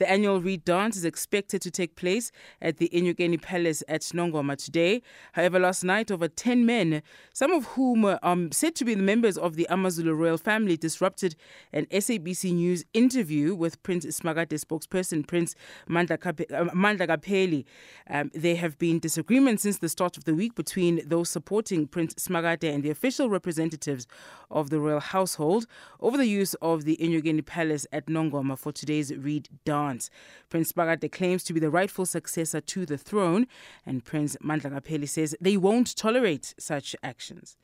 The annual Reed dance is expected to take place at the Enyokeni Palace at Nongoma today. However, last night, over 10 men, some of whom are um, said to be the members of the Amazulu royal family, disrupted an SABC News interview with Prince Simakade spokesperson Prince Mandla, Kape- uh. Um, there have been disagreements since the start of the week between those supporting Prince Simakade and the official representatives of the royal household over the use of the Enyokeni Palace at Nongoma for today's Reed Prince Simakade claims to be the rightful successor to the throne, and Prince Mandlakapheli says they won't tolerate such actions.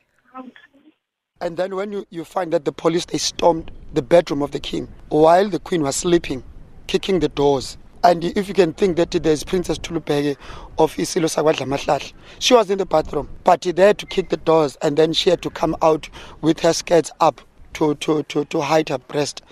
And then when you, you find that the police they stormed the bedroom of the king while the queen was sleeping, kicking the doors. And if you can think that there's Princess Tulupege of Isilo Sagwadla she was in the bathroom, but they had to kick the doors and then she had to come out with her skirts up to, to, to, to hide her breast.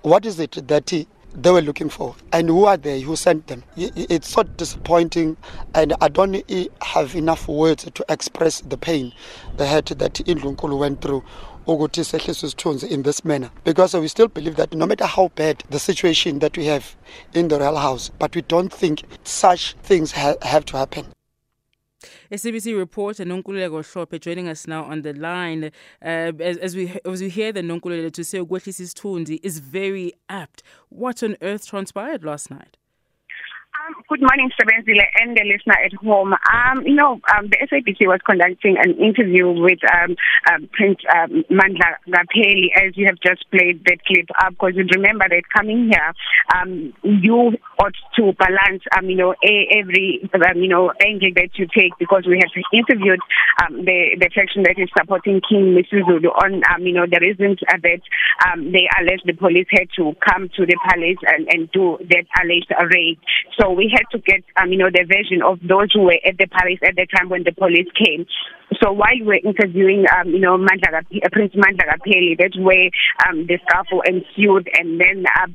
What is it that they were looking for and who are they who sent them. It's so disappointing and i don't have enough words to express the pain the hurt that indlunkulu went through ukuthi sehliswe isithunzi in this manner. Because we still believe that no matter how bad the situation that we have in the royal house but we don't think such things ha- have to happen SABC reporter Nonkululeko Hlophe joining us now on the line. Uh, as, as, we as we hear the Nonkululeko to say Ugwehlisa Isithunzi is very apt. What on earth transpired last night? Um, good morning, Sebenzile and the listener at home. Um, you know, um, the SABC was conducting an interview with um, um, Prince um, Mandla as you have just played that clip up, because you remember that coming here, um, you ought to balance, um, you know, a, every, um, you know, angle that you take, because we have interviewed um, the, the faction that is supporting King Misuzulu on, um, you know, the reasons that um, they alleged the police had to come to the palace and, and do that alleged raid. So we had to get, um, you know, the version of those who were at the palace at the time when the police came. So while we were interviewing, um, you know, Mandla, Prince Mandlakapheli, that's where um, the scuffle ensued, and then. Uh,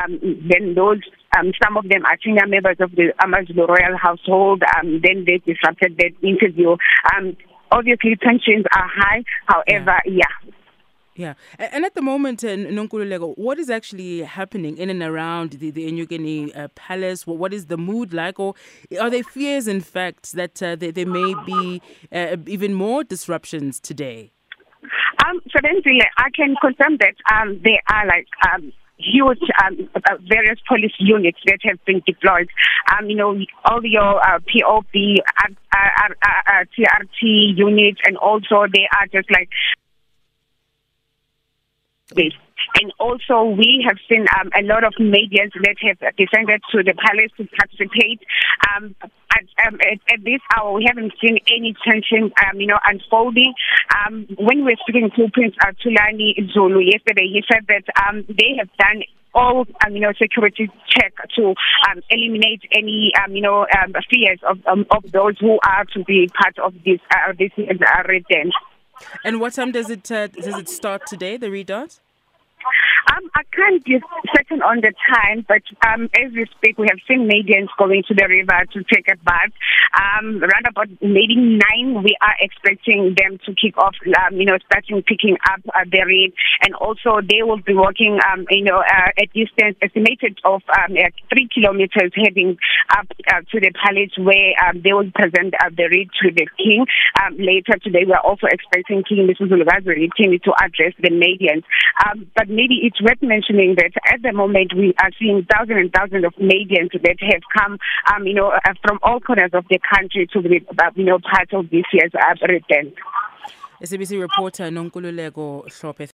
um, then those um, some of them are senior members of the Amazulu royal household. Um, then they disrupted that interview. Um, obviously, tensions are high. However, yeah. yeah. Yeah, and at the moment, uh, what is actually happening in and around the, the Enyokeni uh, Palace? What, is the mood like? Or are there fears, in fact, that uh, there, there may be uh, even more disruptions today? Um, I can confirm that um, there are like um, huge um, uh, various police units that have been deployed. Um, you know, all your uh, POP, uh, uh, TRT units, and also they are just like this. And also, we have seen um, a lot of medias that have descended to the palace to participate. Um, at, um, at, at, this hour, we haven't seen any tension, um, you know, unfolding. Um, when we were speaking to Prince Tulani Zulu yesterday, he said that um, they have done all um, you know security check to um, eliminate any um, you know fears of of those who are to be part of this uh, this uh, red dance. And what time does it uh, does it start today? The redot? Um, I can't be on the time, but um, as we speak, we have seen Medians going to the river to take a bath. Um, around about maybe nine, we are expecting them to kick off, um, you know, starting picking up uh, the reed. And also, they will be walking, um, you know, uh, a distance estimated of um, uh, three kilometers heading up uh, to the palace where um, they will present uh, the reed to the king. Um, later today, we're also expecting King Mrs. Zulugazi to address the Medians. Um, but maybe it's worth mentioning that at the moment we are seeing thousands and thousands of Canadians that have come, um, you know, uh, from all corners of the country to be, uh, you know, part of this year's uh, return. SABC reporter Nonkululeko Hlophe